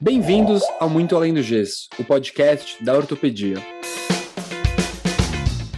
Bem-vindos ao Muito Além do Gesso, o podcast da ortopedia.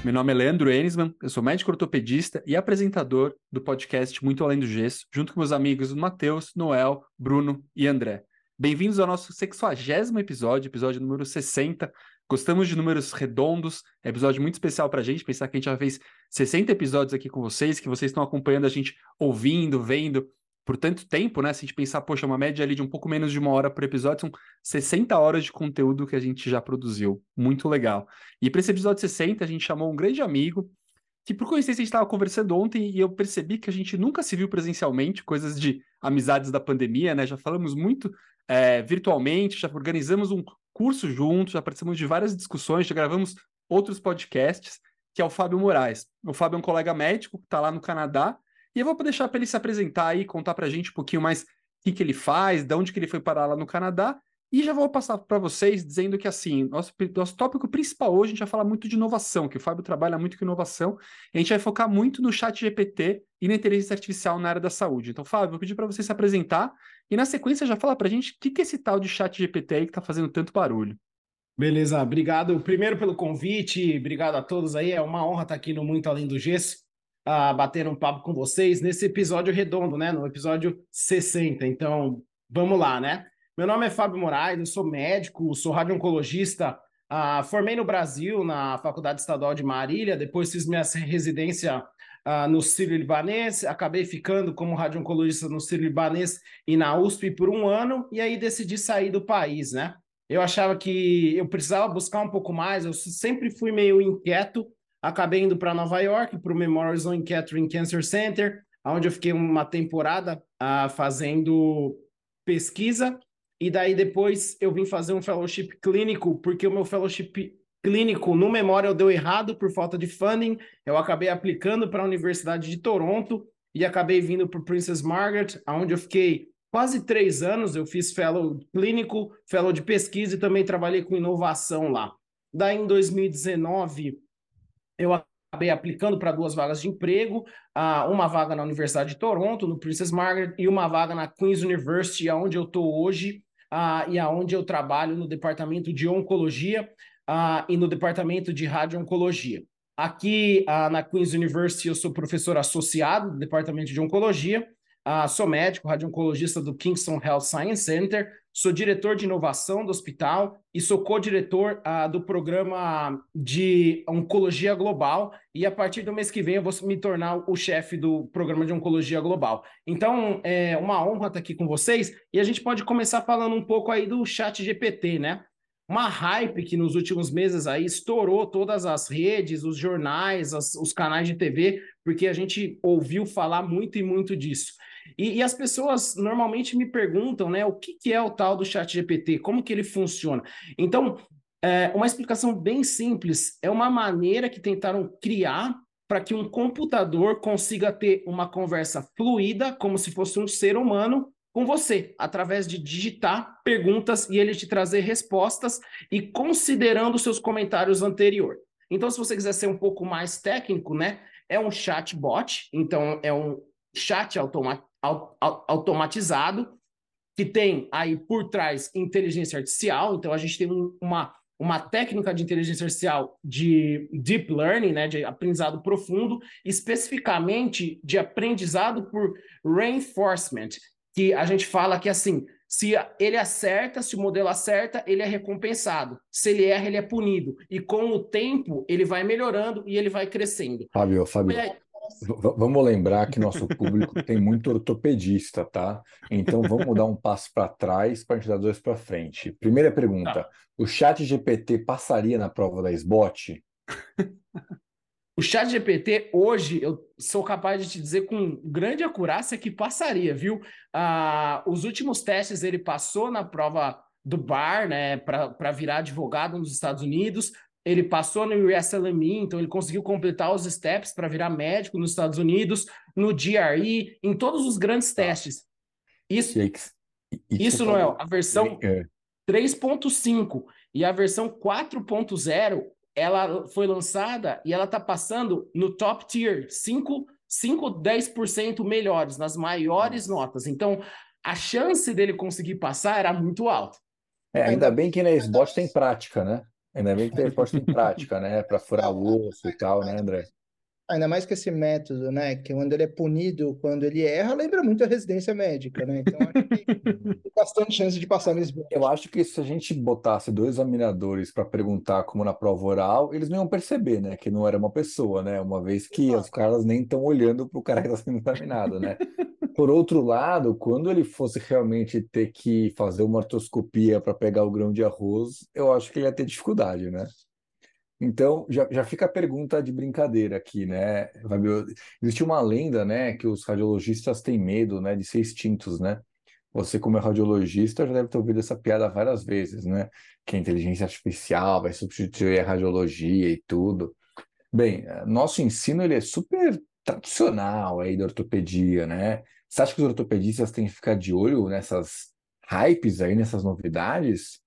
Meu nome é Leandro Enisman, eu sou médico ortopedista e apresentador do podcast Muito Além do Gesso, junto com meus amigos Matheus, Noel, Bruno e André. Bem-vindos ao nosso 60 episódio, episódio número 60. Gostamos de números redondos, é episódio muito especial para a gente, pensar que a gente já fez 60 episódios aqui com vocês, que vocês estão acompanhando a gente ouvindo, vendo por tanto tempo, né? Se a gente pensar, poxa, uma média ali de um pouco menos de uma hora por episódio, são 60 horas de conteúdo que a gente já produziu. Muito legal. E para esse episódio 60, a gente chamou um grande amigo, que por coincidência a gente estava conversando ontem e eu percebi que a gente nunca se viu presencialmente, coisas de amizades da pandemia, né? Já falamos muito é, virtualmente, já organizamos um curso juntos, já participamos de várias discussões, já gravamos outros podcasts, que é o Fábio Moraes. O Fábio é um colega médico que está lá no Canadá e eu vou deixar para ele se apresentar aí, contar para a gente um pouquinho mais o que, que ele faz, de onde que ele foi parar lá no Canadá. E já vou passar para vocês dizendo que, assim, nosso, nosso tópico principal hoje, a gente vai falar muito de inovação, que o Fábio trabalha muito com inovação. a gente vai focar muito no chat GPT e na inteligência artificial na área da saúde. Então, Fábio, vou pedir para você se apresentar e, na sequência, já falar para a gente o que, que é esse tal de chat GPT aí que está fazendo tanto barulho. Beleza, obrigado primeiro pelo convite, obrigado a todos aí. É uma honra estar aqui no Muito Além do Gesso a bater um papo com vocês nesse episódio redondo, né? No episódio 60. Então, vamos lá, né? Meu nome é Fábio Moraes, eu sou médico, sou radio-oncologista, uh, formei no Brasil, na Faculdade Estadual de Marília, depois fiz minha residência uh, no Sírio-Libanês, acabei ficando como radio-oncologista no Sírio-Libanês e na USP por um ano, e aí decidi sair do país, né? Eu achava que eu precisava buscar um pouco mais, eu sempre fui meio inquieto, Acabei indo para Nova York, para o Memorial Sloan Kettering Cancer Center, onde eu fiquei uma temporada uh, fazendo pesquisa. E daí depois eu vim fazer um fellowship clínico, porque o meu fellowship clínico no Memorial deu errado por falta de funding. Eu acabei aplicando para a Universidade de Toronto e acabei vindo para Princess Margaret, onde eu fiquei quase três anos. Eu fiz fellow clínico, fellow de pesquisa e também trabalhei com inovação lá. Daí em 2019 eu acabei aplicando para duas vagas de emprego, uma vaga na Universidade de Toronto, no Princess Margaret, e uma vaga na Queen's University, onde eu estou hoje, e aonde eu trabalho no departamento de oncologia e no departamento de radio-oncologia. Aqui na Queen's University eu sou professor associado do departamento de oncologia, sou médico, radio-oncologista do Kingston Health Science Center, sou diretor de inovação do hospital e sou co-diretor uh, do programa de oncologia global. E a partir do mês que vem eu vou me tornar o chefe do programa de oncologia global. Então é uma honra estar aqui com vocês e a gente pode começar falando um pouco aí do Chat GPT, né? Uma hype que nos últimos meses aí estourou todas as redes, os jornais, as, os canais de TV, porque a gente ouviu falar muito e muito disso. E, e, as pessoas normalmente me perguntam, né, o que, que é o tal do chat GPT, como que ele funciona. Então, é, uma explicação bem simples, é uma maneira que tentaram criar para que um computador consiga ter uma conversa fluida, como se fosse um ser humano, com você, através de digitar perguntas e ele te trazer respostas e considerando seus comentários anteriores. Então, se você quiser ser um pouco mais técnico, né, é um chatbot, então é um chat automático automatizado, que tem aí por trás inteligência artificial. Então, a gente tem um, uma, uma técnica de inteligência artificial de deep learning, né, de aprendizado profundo, especificamente de aprendizado por reinforcement, que a gente fala que assim, se ele acerta, se o modelo acerta, ele é recompensado. Se ele erra, ele é punido. E com o tempo, ele vai melhorando e ele vai crescendo. Fábio, Fábio, Vamos lembrar que nosso público tem muito ortopedista, tá? Então vamos dar um passo para trás para a gente dar dois para frente. Primeira pergunta: tá. o Chat GPT passaria na prova da SBOT? O Chat GPT, hoje, eu sou capaz de te dizer com grande acurácia que passaria, viu? Ah, os últimos testes ele passou na prova do BAR, né, para virar advogado nos Estados Unidos, ele passou no USLME, então ele conseguiu completar os steps para virar médico nos Estados Unidos, no GRE, em todos os grandes tá. testes. Isso, isso, isso Noel, a versão é. 3.5 e a versão 4.0, ela foi lançada e ela está passando no top tier, 5, 5 10% melhores, nas maiores notas. Então, a chance dele conseguir passar era muito alta. É, ainda bem que na SBOT tem prática, né? Ainda bem que na SBOT tem prática, né? Para furar o osso e tal, né, André? Ainda mais que esse método, né? Que quando ele é punido, quando ele erra, lembra muito a residência médica, né? Então acho que tem bastante chance de passar nesse Eu acho que se a gente botasse dois examinadores para perguntar como na prova oral, eles não iam perceber, né? Que não era uma pessoa, né? Uma vez que os caras nem estão olhando para o cara que está sendo examinado, né? Por outro lado, quando ele fosse realmente ter que fazer uma artroscopia para pegar o grão de arroz, eu acho que ele ia ter dificuldade, né? Então, já, já fica a pergunta de brincadeira aqui, né, Fabio? Existe uma lenda, né, que os radiologistas têm medo, né, de ser extintos, né? Você, como é radiologista, já deve ter ouvido essa piada várias vezes, né? Que a inteligência artificial vai substituir a radiologia e tudo. Bem, nosso ensino ele é super tradicional aí da ortopedia, né? Você acha que os ortopedistas têm que ficar de olho nessas hypes aí, nessas novidades?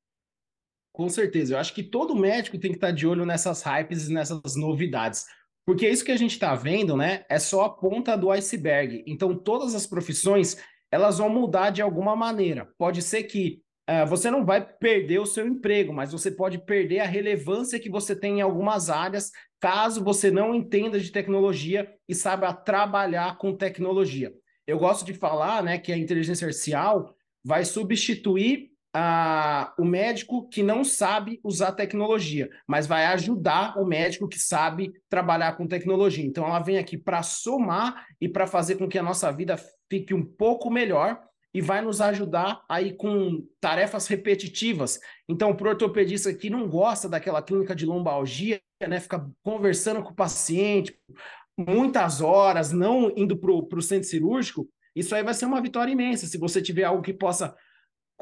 Com certeza. Eu acho que todo médico tem que estar de olho nessas hypes e nessas novidades. Porque isso que a gente está vendo, né, é só a ponta do iceberg. Então, todas as profissões, elas vão mudar de alguma maneira. Pode ser que uh, você não vai perder o seu emprego, mas você pode perder a relevância que você tem em algumas áreas, caso você não entenda de tecnologia e saiba trabalhar com tecnologia. Eu gosto de falar, né, que a inteligência artificial vai substituir o médico que não sabe usar tecnologia, mas vai ajudar o médico que sabe trabalhar com tecnologia. Então, ela vem aqui para somar e para fazer com que a nossa vida fique um pouco melhor e vai nos ajudar aí com tarefas repetitivas. Então, para o ortopedista que não gosta daquela clínica de lombalgia, né, fica conversando com o paciente muitas horas, não indo para o centro cirúrgico, isso aí vai ser uma vitória imensa. Se você tiver algo que possa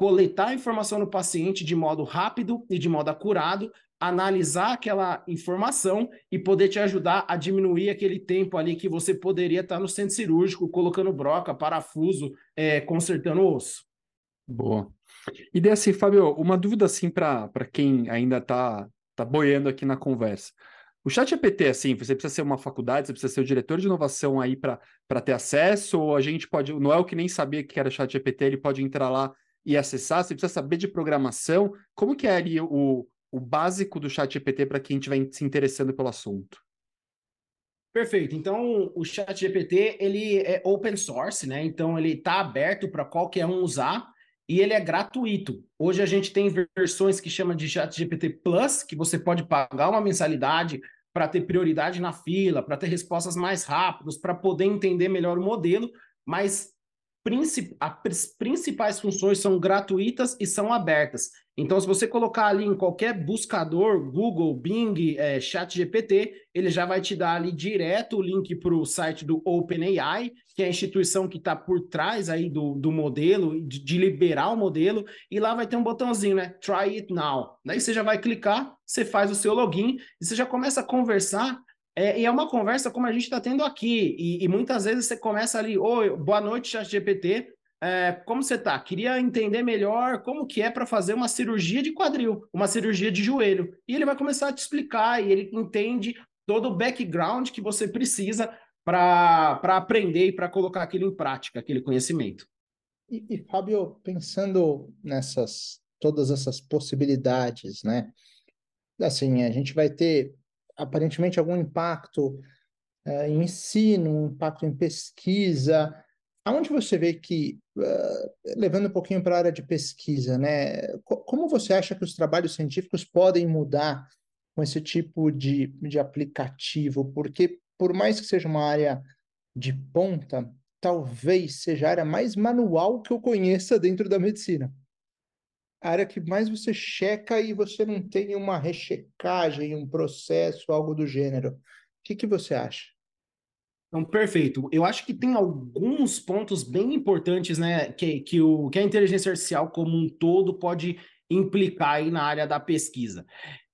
coletar a informação no paciente de modo rápido e de modo acurado, analisar aquela informação e poder te ajudar a diminuir aquele tempo ali que você poderia estar no centro cirúrgico, colocando broca, parafuso, é, consertando osso. Boa. E daí assim, Fábio, uma dúvida assim para quem ainda está tá boiando aqui na conversa. O chat EPT, assim, você precisa ser uma faculdade, você precisa ser o diretor de inovação aí para ter acesso, ou a gente pode. O Noel, que nem sabia que era chat EPT, ele pode entrar lá e acessar, você precisa saber de programação. Como que é ali o, o básico do chat GPT para quem estiver se interessando pelo assunto? Perfeito. Então, o chat GPT, ele é open source, né? Então, ele está aberto para qualquer um usar e ele é gratuito. Hoje a gente tem versões que chama de chat GPT Plus, que você pode pagar uma mensalidade para ter prioridade na fila, para ter respostas mais rápidas, para poder entender melhor o modelo, mas as principais funções são gratuitas e são abertas. Então, se você colocar ali em qualquer buscador, Google, Bing, é, ChatGPT, ele já vai te dar ali direto o link para o site do OpenAI, que é a instituição que está por trás aí do, do modelo, de, de, liberar o modelo, e lá vai ter um botãozinho, né? Try it now. Daí você já vai clicar, você faz o seu login e você já começa a conversar é, e é uma conversa como a gente está tendo aqui. E, e, muitas vezes você começa ali, oi, boa noite, ChatGPT. É, como você está? Queria entender melhor como que é para fazer uma cirurgia de quadril, uma cirurgia de joelho. E ele vai começar a te explicar, e ele entende todo o background que você precisa para aprender e para colocar aquilo em prática, aquele conhecimento. E, e, Fábio, pensando nessas todas essas possibilidades, né? Assim, a gente vai ter aparentemente algum impacto uh, em ensino, um impacto em pesquisa. Aonde você vê que, uh, levando um pouquinho para a área de pesquisa, né, como você acha que os trabalhos científicos podem mudar com esse tipo de, de aplicativo? Porque, por mais que seja uma área de ponta, talvez seja a área mais manual que eu conheça dentro da medicina a área que mais você checa e você não tem uma rechecagem, um processo, algo do gênero. O que, que você acha? Então, perfeito. Eu acho que tem alguns pontos bem importantes, né, que, que, o, que a inteligência artificial como um todo pode implicar aí na área da pesquisa.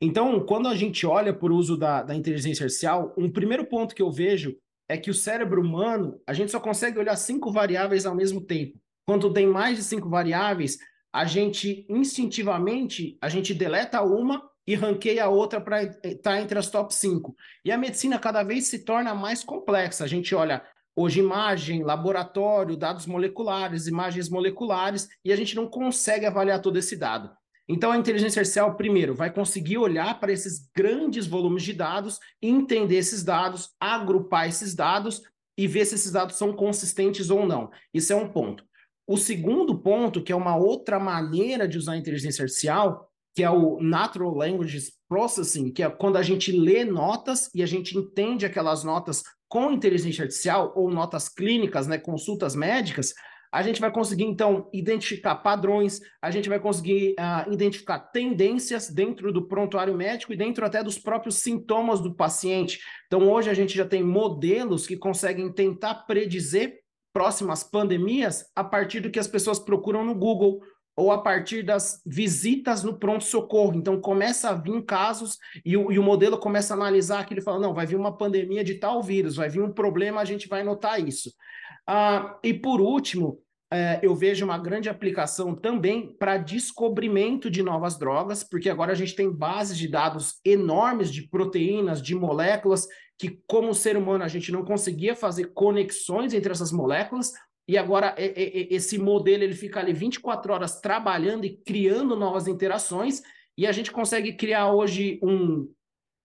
Então, quando a gente olha por uso da, da inteligência artificial, um primeiro ponto que eu vejo é que o cérebro humano, a gente só consegue olhar cinco variáveis ao mesmo tempo. Quando tem mais de cinco variáveis, a gente instintivamente a gente deleta uma e ranqueia a outra para estar tá entre as top 5. E a medicina cada vez se torna mais complexa. A gente olha hoje imagem, laboratório, dados moleculares, imagens moleculares, e a gente não consegue avaliar todo esse dado. Então, a inteligência artificial, primeiro, vai conseguir olhar para esses grandes volumes de dados, entender esses dados, agrupar esses dados e ver se esses dados são consistentes ou não. Isso é um ponto. O segundo ponto, que é uma outra maneira de usar a inteligência artificial, que é o Natural Language Processing, que é quando a gente lê notas e a gente entende aquelas notas com inteligência artificial ou notas clínicas, né, consultas médicas, a gente vai conseguir, então, identificar padrões, a gente vai conseguir uh, identificar tendências dentro do prontuário médico e dentro até dos próprios sintomas do paciente. Então, hoje a gente já tem modelos que conseguem tentar predizer próximas pandemias a partir do que as pessoas procuram no Google ou a partir das visitas no pronto-socorro. Então, começa a vir casos e o, e o modelo começa a analisar aquilo e fala, não, vai vir uma pandemia de tal vírus, vai vir um problema, a gente vai notar isso. Ah, e por último, é, eu vejo uma grande aplicação também para descobrimento de novas drogas, porque agora a gente tem bases de dados enormes de proteínas, de moléculas, que como ser humano a gente não conseguia fazer conexões entre essas moléculas, e agora esse modelo ele fica ali 24 horas trabalhando e criando novas interações, e a gente consegue criar hoje um,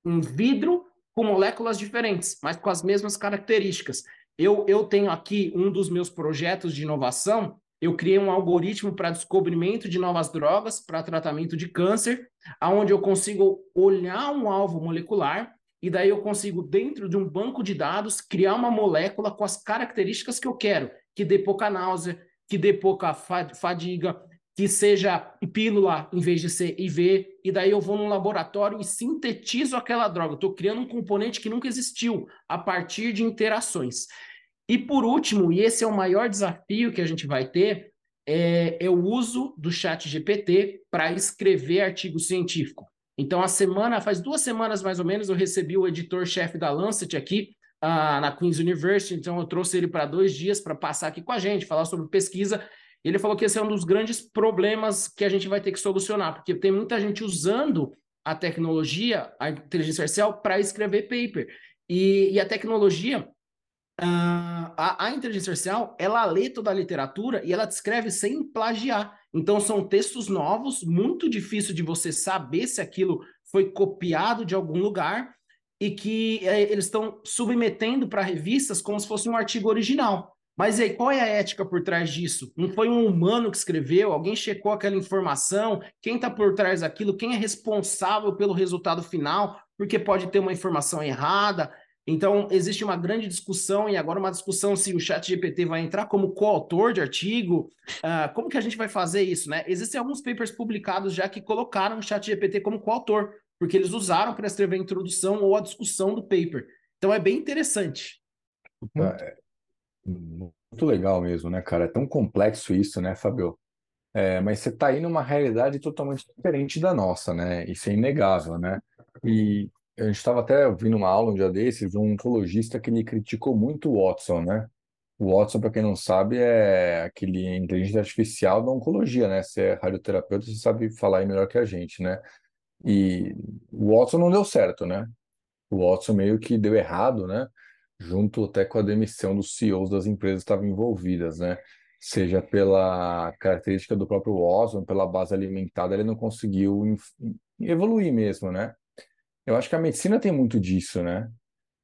um vidro com moléculas diferentes, mas com as mesmas características. Eu, eu tenho aqui um dos meus projetos de inovação. Eu criei um algoritmo para descobrimento de novas drogas para tratamento de câncer, aonde eu consigo olhar um alvo molecular e daí eu consigo, dentro de um banco de dados, criar uma molécula com as características que eu quero, que dê pouca náusea, que dê pouca fadiga, que seja pílula em vez de ser IV, e daí eu vou num laboratório e sintetizo aquela droga. Estou criando um componente que nunca existiu a partir de interações. E por último, e esse é o maior desafio que a gente vai ter, é, é o uso do chat GPT para escrever artigo científico. Então, a semana, faz duas semanas mais ou menos, eu recebi o editor-chefe da Lancet aqui, uh, na Queen's University, então eu trouxe ele para dois dias para passar aqui com a gente, falar sobre pesquisa, ele falou que esse é um dos grandes problemas que a gente vai ter que solucionar, porque tem muita gente usando a tecnologia, a inteligência artificial, para escrever paper. E, e a tecnologia, uh, a, a, inteligência artificial, ela lê toda a literatura e ela descreve sem plagiar. Então, são textos novos, muito difícil de você saber se aquilo foi copiado de algum lugar e que é, eles estão submetendo para revistas como se fosse um artigo original. Mas aí, qual é a ética por trás disso? Não foi um humano que escreveu? Alguém checou aquela informação? Quem está por trás daquilo? Quem é responsável pelo resultado final? Porque pode ter uma informação errada. Então, existe uma grande discussão, e agora uma discussão se o chat GPT vai entrar como coautor de artigo. Uh, como que a gente vai fazer isso? Né? Existem alguns papers publicados já que colocaram o chat GPT como coautor, porque eles usaram para escrever a introdução ou a discussão do paper. Então, é bem interessante. É, muito legal mesmo, né, cara? É tão complexo isso, né, Fabio? É, mas você está aí numa realidade totalmente diferente da nossa, né? Isso é inegável, né? E a gente estava até ouvindo uma aula um dia desses de um oncologista que ele criticou muito o Watson, né? O Watson, para quem não sabe, é aquele inteligência artificial da oncologia, né? Você é radioterapeuta, você sabe falar aí melhor que a gente, né? E o Watson não deu certo, né? O Watson meio que deu errado, né? junto até com a demissão dos CEOs das empresas que estavam envolvidas, né? Seja pela característica do próprio Oswald, pela base alimentada, ele não conseguiu evoluir mesmo, né? Eu acho que a medicina tem muito disso, né?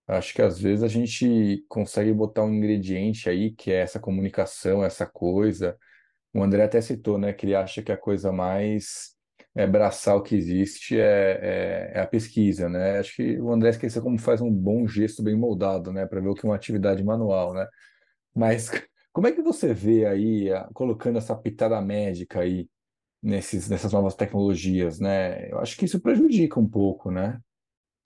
Acho que às vezes a gente consegue botar um ingrediente aí que é essa comunicação, essa coisa. O André até citou, né, que ele acha que a coisa mais é, braçal que existe é, é, é, a pesquisa, né? Acho que o André esqueceu como faz um bom gesto bem moldado, né? Para ver o que é uma atividade manual, né? Mas como é que você vê aí, colocando essa pitada médica aí nesses, nessas novas tecnologias, né? Eu acho que isso prejudica um pouco, né?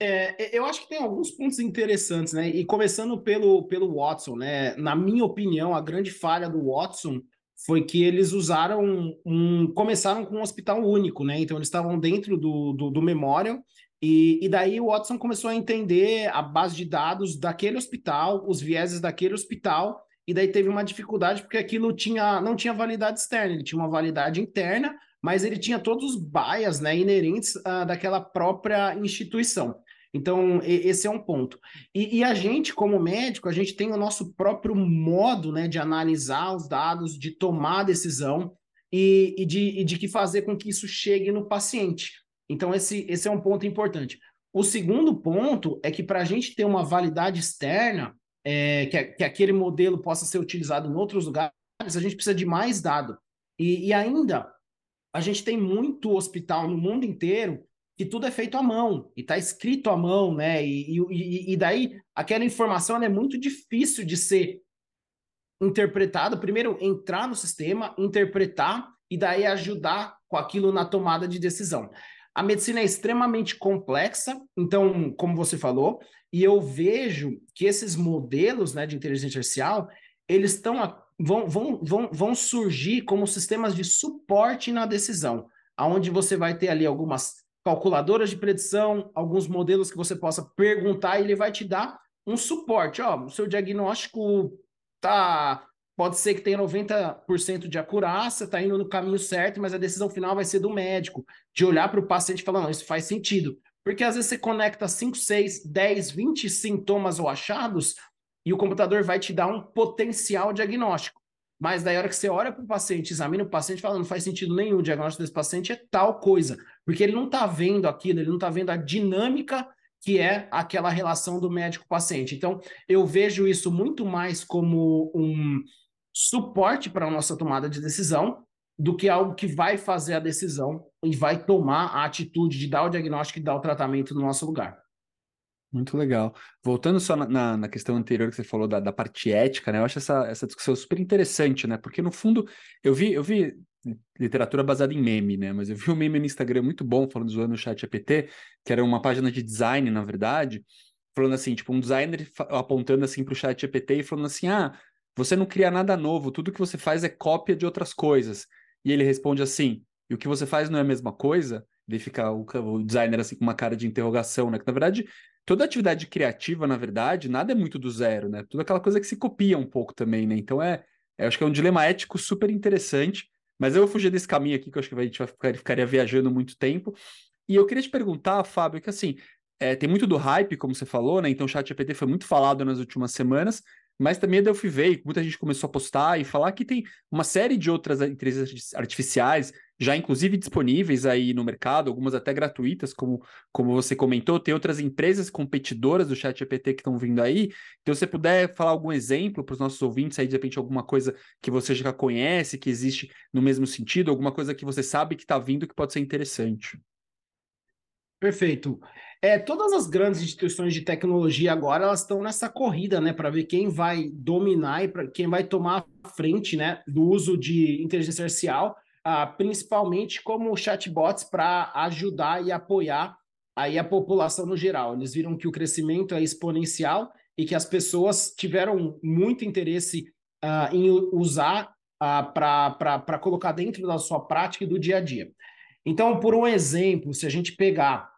É, eu acho que tem alguns pontos interessantes, né? E começando pelo, pelo Watson, né? Na minha opinião, a grande falha do Watson foi que eles usaram um. começaram com um hospital único, né? Então eles estavam dentro do, do, do Memorial. E, e daí o Watson começou a entender a base de dados daquele hospital, os vieses daquele hospital, e daí teve uma dificuldade porque aquilo tinha, não tinha validade externa, ele tinha uma validade interna, mas ele tinha todos os bias né, inerentes uh, daquela própria instituição. Então, esse é um ponto. E, e, a gente, como médico, a gente tem o nosso próprio modo né, de analisar os dados, de tomar decisão. e, e, de, e de que fazer com que isso chegue no paciente. Então, esse, esse é um ponto importante. O segundo ponto é que para a gente ter uma validade externa, é, que, que aquele modelo possa ser utilizado em outros lugares, a gente precisa de mais dado. E, e ainda, a gente tem muito hospital no mundo inteiro que tudo é feito à mão e está escrito à mão, né? E, e, e daí aquela informação é muito difícil de ser interpretada. Primeiro, entrar no sistema, interpretar e daí ajudar com aquilo na tomada de decisão. A medicina é extremamente complexa, então, como você falou, e eu vejo que esses modelos né, de inteligência artificial, eles estão vão, vão, vão, vão surgir como sistemas de suporte na decisão, aonde você vai ter ali algumas calculadoras de predição, alguns modelos que você possa perguntar e ele vai te dar um suporte. Ó, o seu diagnóstico tá pode ser que tenha 90% de acurácia, está indo no caminho certo, mas a decisão final vai ser do médico, de olhar para o paciente e falar, não, isso faz sentido. Porque às vezes você conecta 5, 6, 10, 20 sintomas ou achados e o computador vai te dar um potencial diagnóstico. Mas daí a hora que você olha para o paciente, examina o paciente, fala, não faz sentido nenhum, o diagnóstico desse paciente é tal coisa. Porque ele não está vendo aquilo, ele não está vendo a dinâmica que é aquela relação do médico-paciente. Então, eu vejo isso muito mais como um suporte para a nossa tomada de decisão do que algo que vai fazer a decisão e vai tomar a atitude de dar o diagnóstico e dar o tratamento no nosso lugar. Muito legal. Voltando só na, na, na, questão anterior que você falou da, da parte ética, né? Eu acho essa, essa discussão super interessante, né? Porque no fundo eu vi, eu vi literatura baseada em meme, né? Mas eu vi um meme no Instagram muito bom falando zoando o chat APT, que era uma página de design, na verdade, falando assim, tipo, um designer apontando assim para o chat APT e falando assim: ah, você não cria nada novo, tudo que você faz é cópia de outras coisas. E ele responde assim: e o que você faz não é a mesma coisa? Daí fica o, o designer assim com uma cara de interrogação, né? Que na verdade toda atividade criativa, na verdade, nada é muito do zero, né? Tudo aquela coisa que se copia um pouco também, né? Então é, é acho que é um dilema ético super interessante, mas eu vou fugir desse caminho aqui, que eu acho que a gente vai ficar, ficaria viajando muito tempo. E eu queria te perguntar, Fábio, que assim, é, tem muito do hype, como você falou, né? Então o chat GPT foi muito falado nas últimas semanas, mas também a Delphi veio, muita gente começou a postar e falar que tem uma série de outras inteligências artificiais já inclusive disponíveis aí no mercado, algumas até gratuitas, como, como você comentou, tem outras empresas competidoras do chat GPT que estão vindo aí. Então, se você puder falar algum exemplo para os nossos ouvintes aí, de repente, alguma coisa que você já conhece, que existe no mesmo sentido, alguma coisa que você sabe que está vindo que pode ser interessante. Perfeito. É, todas as grandes instituições de tecnologia agora elas estão nessa corrida, né, para ver quem vai dominar e para quem vai tomar a frente, né, do uso de inteligência artificial principalmente como chatbots para ajudar e apoiar aí a população no geral. Eles viram que o crescimento é exponencial e que as pessoas tiveram muito interesse ah, em usar ah, para colocar dentro da sua prática e do dia a dia. Então, por um exemplo, se a gente pegar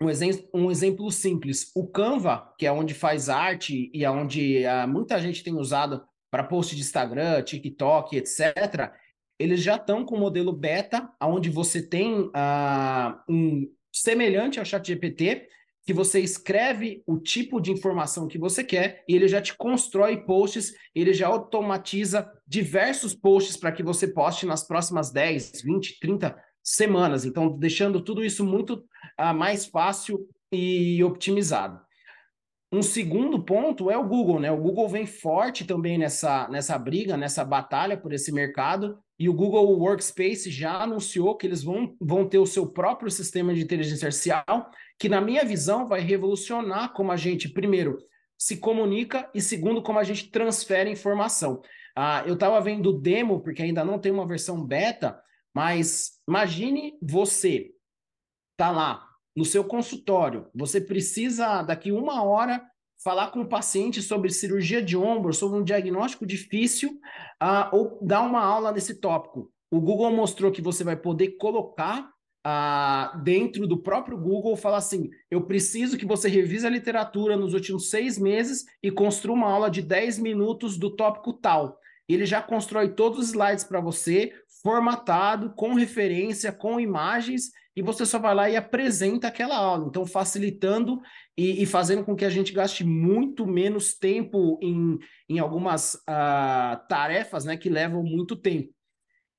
um, exemplo, um exemplo simples, o Canva, que é onde faz arte e é onde uh, muita gente tem usado para post de Instagram, TikTok, etc., eles já estão com o modelo beta, onde você tem uh, um semelhante ao ChatGPT, que você escreve o tipo de informação que você quer e ele já te constrói posts, ele já automatiza diversos posts para que você poste nas próximas 10, 20, 30 semanas. Então, deixando tudo isso muito uh, mais fácil e otimizado. Um segundo ponto é o Google, né? O Google vem forte também nessa, nessa briga, nessa batalha por esse mercado, e o Google Workspace já anunciou que eles vão, vão ter o seu próprio sistema de inteligência artificial, que, na minha visão, vai revolucionar como a gente, primeiro, se comunica e, segundo, como a gente transfere informação. Ah, eu estava vendo o demo, porque ainda não tem uma versão beta, mas imagine você tá lá no seu consultório, você precisa, daqui uma hora, falar com o paciente sobre cirurgia de ombro, sobre um diagnóstico difícil, uh, ou dar uma aula nesse tópico. O Google mostrou que você vai poder colocar uh, dentro do próprio Google, falar assim: eu preciso que você revise a literatura nos últimos seis meses e construa uma aula de 10 minutos do tópico tal. Ele já constrói todos os slides para você, formatado, com referência, com imagens, e você só vai lá e apresenta aquela aula. Então, facilitando e, e fazendo com que a gente gaste muito menos tempo em, em algumas uh, tarefas né, que levam muito tempo.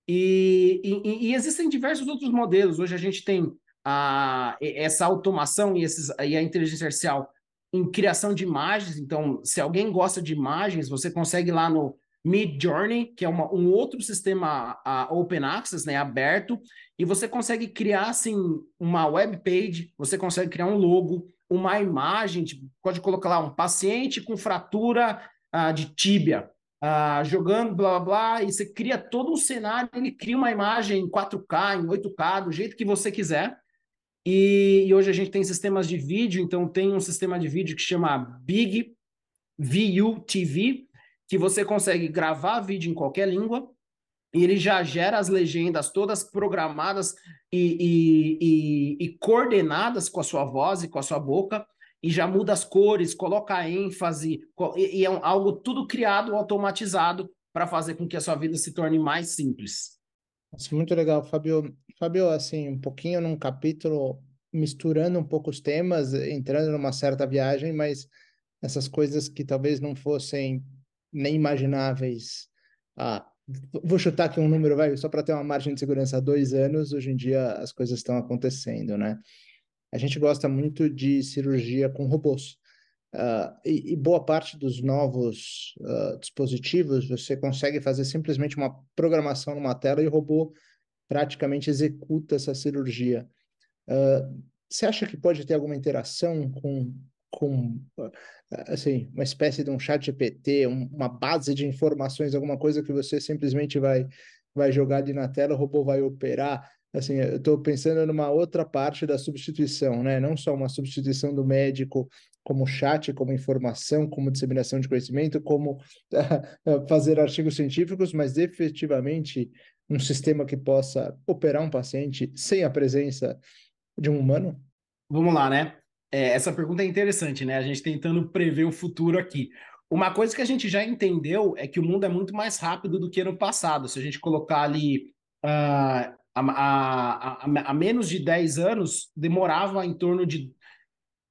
E, e, e, existem diversos outros modelos. Hoje a gente tem a, essa automação e, esses, e a inteligência artificial em criação de imagens. Então, se alguém gosta de imagens, você consegue lá no Mid Journey, que é uma, um outro sistema a, open access, né, aberto, e você consegue criar assim uma web page, você consegue criar um logo, uma imagem, tipo, pode colocar lá um paciente com fratura uh, de tíbia, uh, jogando blá, blá blá e você cria todo um cenário, ele cria uma imagem em 4K, em 8K, do jeito que você quiser. E, e, hoje a gente tem sistemas de vídeo, então tem um sistema de vídeo que chama Big VU TV, que você consegue gravar vídeo em qualquer língua, e ele já gera as legendas todas programadas e, e, e, e coordenadas com a sua voz e com a sua boca, e já muda as cores, coloca a ênfase, e, é algo tudo criado, automatizado, para fazer com que a sua vida se torne mais simples. Nossa, muito legal, Fábio. Fábio, assim, um pouquinho num capítulo, misturando um pouco os temas, entrando numa certa viagem, mas essas coisas que talvez não fossem nem imagináveis. Ah, vou chutar aqui um número, vai, só para ter uma margem de segurança, há dois anos, hoje em dia as coisas estão acontecendo, né? A gente gosta muito de cirurgia com robôs. Uh, e, e, boa parte dos novos uh, dispositivos você consegue fazer simplesmente uma programação numa tela e o robô praticamente executa essa cirurgia. Uh, você acha que pode ter alguma interação com, com assim, uma espécie de um chat GPT, um, uma base de informações, alguma coisa que você simplesmente vai, vai jogar ali na tela, o robô vai operar? assim, eu estou pensando numa outra parte da substituição, né? Não só uma substituição do médico como chat, como informação, como disseminação de conhecimento, como fazer artigos científicos, mas efetivamente um sistema que possa operar um paciente sem a presença de um humano? Vamos lá, né? É, essa pergunta é interessante, né? A gente tentando prever o futuro aqui. Uma coisa que a gente já entendeu é que o mundo é muito mais rápido do que no passado. Se a gente colocar ali uh, a, a, a, a, menos de 10 anos, demorava em torno de.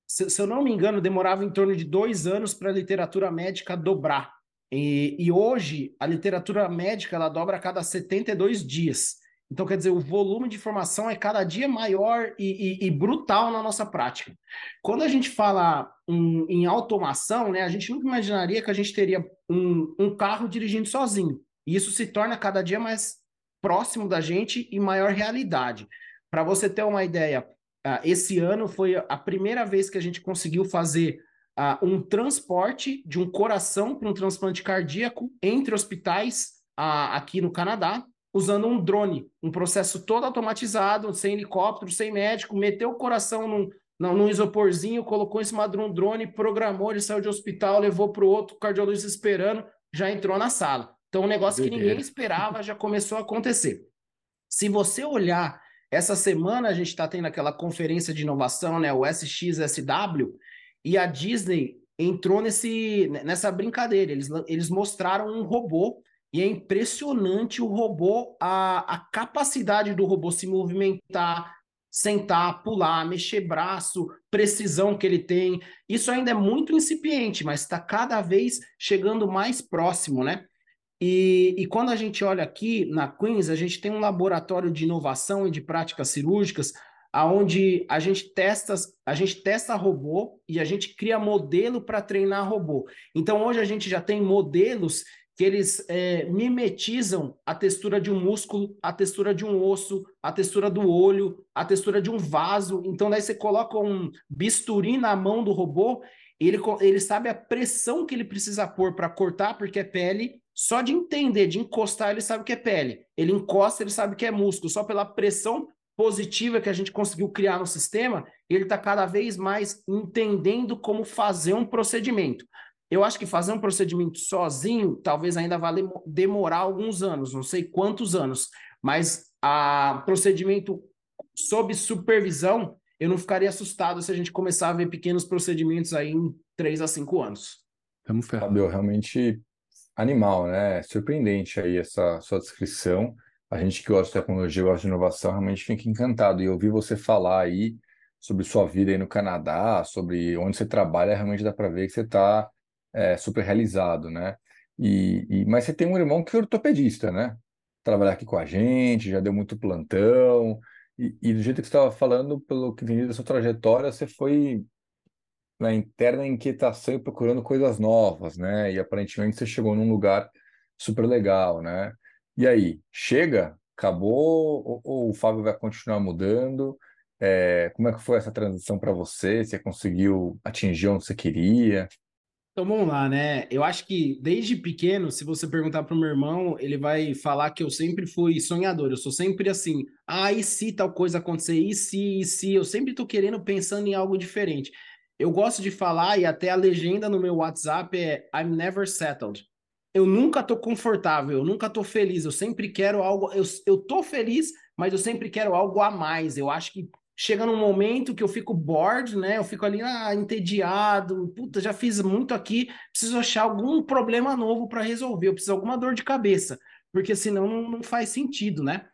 Se, se eu não me engano, demorava em torno de dois anos para a literatura médica dobrar. E, e, hoje, a literatura médica ela dobra a cada 72 dias. Então, quer dizer, o volume de informação é cada dia maior e, e, e brutal na nossa prática. Quando a gente fala em, em, automação, né, a gente nunca imaginaria que a gente teria um, um carro dirigindo sozinho. E isso se torna cada dia mais próximo da gente e maior realidade. Para você ter uma ideia, uh, esse ano foi a primeira vez que a gente conseguiu fazer uh, um transporte de um coração para um transplante cardíaco entre hospitais uh, aqui no Canadá, usando um drone, um processo todo automatizado, sem helicóptero, sem médico, meteu o coração num, num isoporzinho, colocou em cima de um drone, programou, ele saiu de hospital, levou para o outro, o cardiologista esperando, já entrou na sala. Então, um negócio que ninguém esperava já começou a acontecer. Se você olhar, essa semana a gente está tendo aquela conferência de inovação, né, o SXSW, e a Disney entrou nesse, nessa brincadeira. Eles, eles mostraram um robô, e é impressionante o robô, a, a capacidade do robô se movimentar, sentar, pular, mexer braço, precisão que ele tem. Isso ainda é muito incipiente, mas está cada vez chegando mais próximo, né? E, e, quando a gente olha aqui na Queens, a gente tem um laboratório de inovação e de práticas cirúrgicas, aonde a gente testa, a gente testa robô e a gente cria modelo para treinar robô. Então hoje a gente já tem modelos que eles é, mimetizam a textura de um músculo, a textura de um osso, a textura do olho, a textura de um vaso. Então daí você coloca um bisturi na mão do robô, ele, ele sabe a pressão que ele precisa pôr para cortar, porque é pele, só de entender, de encostar, ele sabe que é pele. Ele encosta, ele sabe que é músculo. Só pela pressão positiva que a gente conseguiu criar no sistema, ele está cada vez mais entendendo como fazer um procedimento. Eu acho que fazer um procedimento sozinho talvez ainda vá demorar alguns anos, não sei quantos anos, mas a procedimento sob supervisão, eu não ficaria assustado se a gente começar a ver pequenos procedimentos aí em três a cinco anos. Vamos Fábio, realmente animal, né? Surpreendente aí essa sua descrição. A gente que gosta de tecnologia, gosta de inovação, realmente fica encantado. E ouvir você falar aí sobre sua vida aí no Canadá, sobre onde você trabalha, realmente dá para ver que você está é, super realizado, né? E, e, mas você tem um irmão que é ortopedista, né? trabalhar aqui com a gente, já deu muito plantão. E, e do jeito que você estava falando, pelo que entendi da sua trajetória, você foi na interna inquietação e procurando coisas novas, né? E aparentemente você chegou num lugar super legal, né? E aí, chega? Acabou? Ou, ou o Fábio vai continuar mudando? É, como é que foi essa transição para você? Você conseguiu atingir onde você queria? Então vamos lá, né? Eu acho que desde pequeno, se você perguntar para o meu irmão, ele vai falar que eu sempre fui sonhador. Eu sou sempre assim, ah, e se tal coisa acontecer? E se, e se? Eu sempre estou querendo, pensando em algo diferente. Eu gosto de falar, e até a legenda no meu WhatsApp é I'm never settled. Eu nunca estou confortável, eu nunca estou feliz, eu sempre quero algo. Eu, eu tô feliz, mas eu sempre quero algo a mais. Eu acho que chega num momento que eu fico bored, né? Eu fico ali ah, entediado, puta, já fiz muito aqui, preciso achar algum problema novo para resolver, eu preciso de alguma dor de cabeça, porque senão não, não faz sentido, né?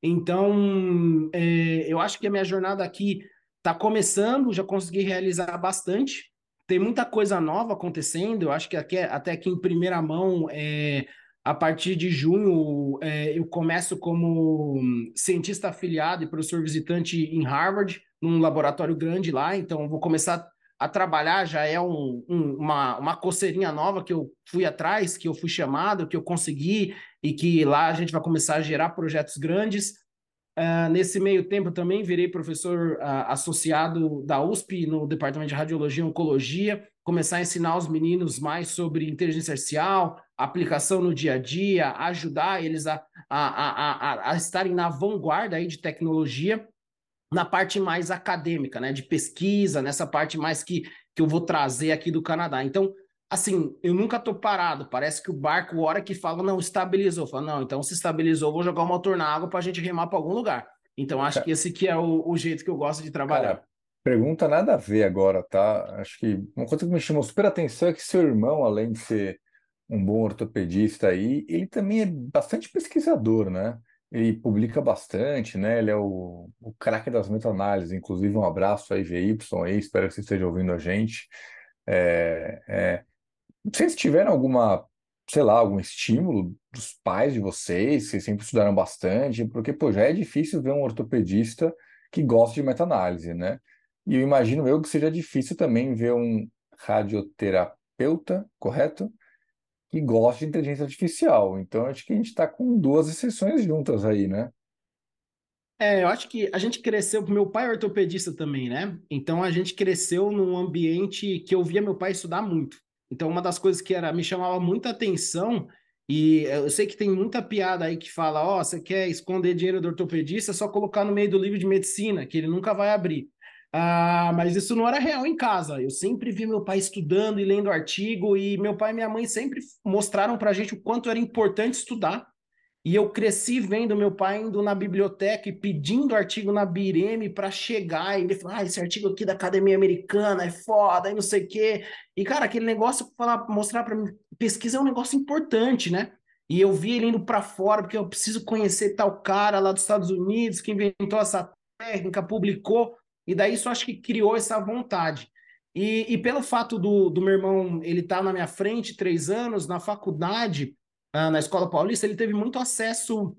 Então, é, eu acho que a minha jornada aqui está começando, já consegui realizar bastante. Tem muita coisa nova acontecendo. Eu acho que aqui, até aqui em primeira mão, é, a partir de junho, é, eu começo como cientista afiliado e professor visitante em Harvard, num laboratório grande lá. Então, vou começar a trabalhar. Já é um, um, uma, uma coceirinha nova que eu fui atrás, que eu fui chamado, que eu consegui, e que lá a gente vai começar a gerar projetos grandes. Uh, nesse meio tempo também virei professor uh, associado da USP no Departamento de Radiologia e Oncologia, começar a ensinar os meninos mais sobre inteligência artificial, aplicação no dia a dia, ajudar eles a, a, a, a, a estarem na vanguarda aí de tecnologia, na parte mais acadêmica, né, de pesquisa, nessa parte mais que, que eu vou trazer aqui do Canadá. Então, assim, eu nunca tô parado. Parece que o barco, hora que fala, não, estabilizou. Fala, não, então se estabilizou, vou jogar o motor na água para a gente remar para algum lugar. Então, acho que esse que é o, o jeito que eu gosto de trabalhar. Cara, pergunta nada a ver agora, tá? Acho que uma coisa que me chamou super atenção é que seu irmão, além de ser um bom ortopedista aí, ele também é bastante pesquisador, né? Ele publica bastante, né? Ele é o, o craque das meta-análises. Inclusive, um abraço aí, VY, aí, espero que você esteja ouvindo a gente. É, é, vocês tiveram alguma, sei lá, algum estímulo dos pais de vocês, que sempre estudaram bastante? Porque, pô, já é difícil ver um ortopedista que gosta de meta-análise, né? E eu imagino eu que seja difícil também ver um radioterapeuta, correto? Que gosta de inteligência artificial. Então, acho que a gente está com duas exceções juntas aí, né? É, eu acho que a gente cresceu, meu pai é ortopedista também, né? Então a gente cresceu num ambiente que eu via meu pai estudar muito. Então, uma das coisas que era, me chamava muita atenção, e eu sei que tem muita piada aí que fala: ó, oh, você quer esconder dinheiro do ortopedista, é só colocar no meio do livro de medicina, que ele nunca vai abrir. Ah, mas isso não era real em casa. Eu sempre vi meu pai estudando e lendo artigo, e meu pai e minha mãe sempre mostraram para a gente o quanto era importante estudar e eu cresci vendo meu pai indo na biblioteca e pedindo artigo na Bireme para chegar. E ele falou: ah, esse artigo aqui da Academia Americana é foda, e não sei o quê. E, cara, aquele negócio, falar, mostrar para mim, pesquisa é um negócio importante, né? E eu vi ele indo para fora, porque eu preciso conhecer tal cara lá dos Estados Unidos que inventou essa técnica, publicou. E daí isso acho que criou essa vontade. E, e pelo fato do, do meu irmão ele estar tá na minha frente três anos, na faculdade uh, na Escola Paulista, ele teve muito acesso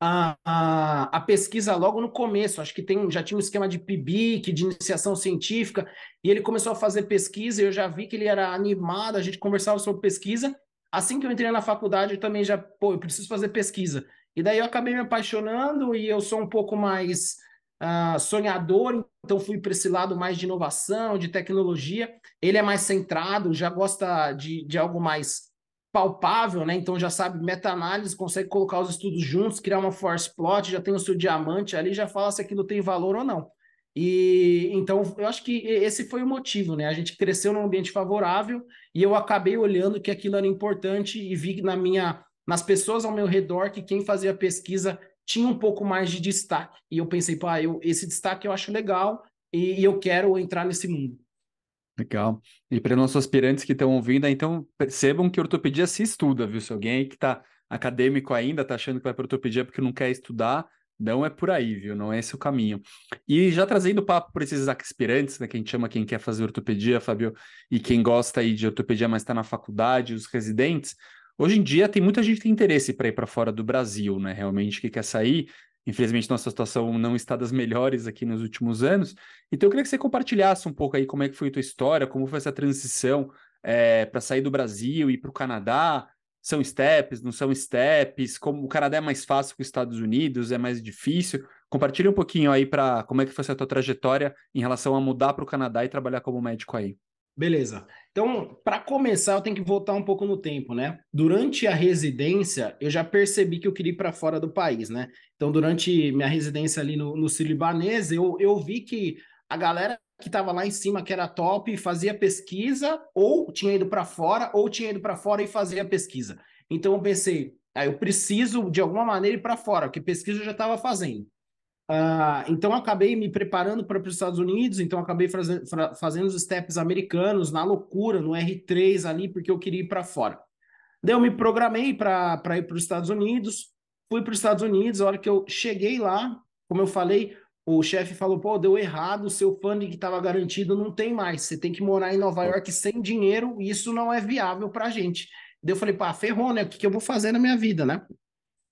à, à, à, pesquisa logo no começo. Acho que tem, já tinha um esquema de PIBIC, de iniciação científica, e ele começou a fazer pesquisa, eu já vi que ele era animado, a gente conversava sobre pesquisa. Assim que eu entrei na faculdade, eu também já, pô, eu preciso fazer pesquisa. E daí eu acabei me apaixonando, e eu sou um pouco mais uh, sonhador, então fui para esse lado mais de inovação, de tecnologia. Ele é mais centrado, já gosta de, de algo mais palpável, né? Então já sabe meta-análise, consegue colocar os estudos juntos, criar uma force plot, já tem o seu diamante ali, já fala se aquilo tem valor ou não. E então eu acho que esse foi o motivo, né? A gente cresceu num ambiente favorável e eu acabei olhando que aquilo era importante e vi na minha nas pessoas ao meu redor que quem fazia pesquisa tinha um pouco mais de destaque. E eu pensei, pá, eu, esse destaque eu acho legal e, e eu quero entrar nesse mundo. Legal. E para nossos aspirantes que estão ouvindo, então percebam que ortopedia se estuda, viu? Se alguém aí que está acadêmico ainda, está achando que vai para ortopedia porque não quer estudar, não é por aí, viu? Não é esse o caminho. E já trazendo papo para esses aspirantes, né, que a gente chama quem quer fazer ortopedia, Fábio, e quem gosta aí de ortopedia, mas está na faculdade, os residentes, Hoje em dia tem muita gente que tem interesse para ir para fora do Brasil, né? Realmente que quer sair. Infelizmente, nossa situação não está das melhores aqui nos últimos anos. Então, eu queria que você compartilhasse um pouco aí como é que foi a tua história, como foi essa transição é, para sair do Brasil e ir para o Canadá. São steps, não são steps? Como o Canadá é mais fácil que os Estados Unidos, é mais difícil? Compartilhe um pouquinho aí para como é que foi essa tua trajetória em relação a mudar para o Canadá e trabalhar como médico aí. Beleza. Então, para começar, eu tenho que voltar um pouco no tempo, né? Durante a residência, eu já percebi que eu queria ir para fora do país, né? Então, durante minha residência ali no, no Sírio-Libanês, eu, eu vi que a galera que estava lá em cima, que era top, fazia pesquisa, ou tinha ido para fora, ou tinha ido para fora e fazia pesquisa. Então, eu pensei, ah, eu preciso de alguma maneira ir para fora, porque pesquisa eu já estava fazendo. Uh, então, acabei me preparando para os Estados Unidos, então acabei fazendo, fazendo os steps americanos na loucura, no R3 ali, porque eu queria ir para fora. Daí eu me programei para ir para os Estados Unidos, fui para os Estados Unidos, a hora que eu cheguei lá, como eu falei, o chefe falou, pô, deu errado, o seu funding que estava garantido não tem mais, você tem que morar em Nova York sem dinheiro, e isso não é viável para a gente. Daí eu falei, pá, ferrou, né? O que, que eu vou fazer na minha vida, né?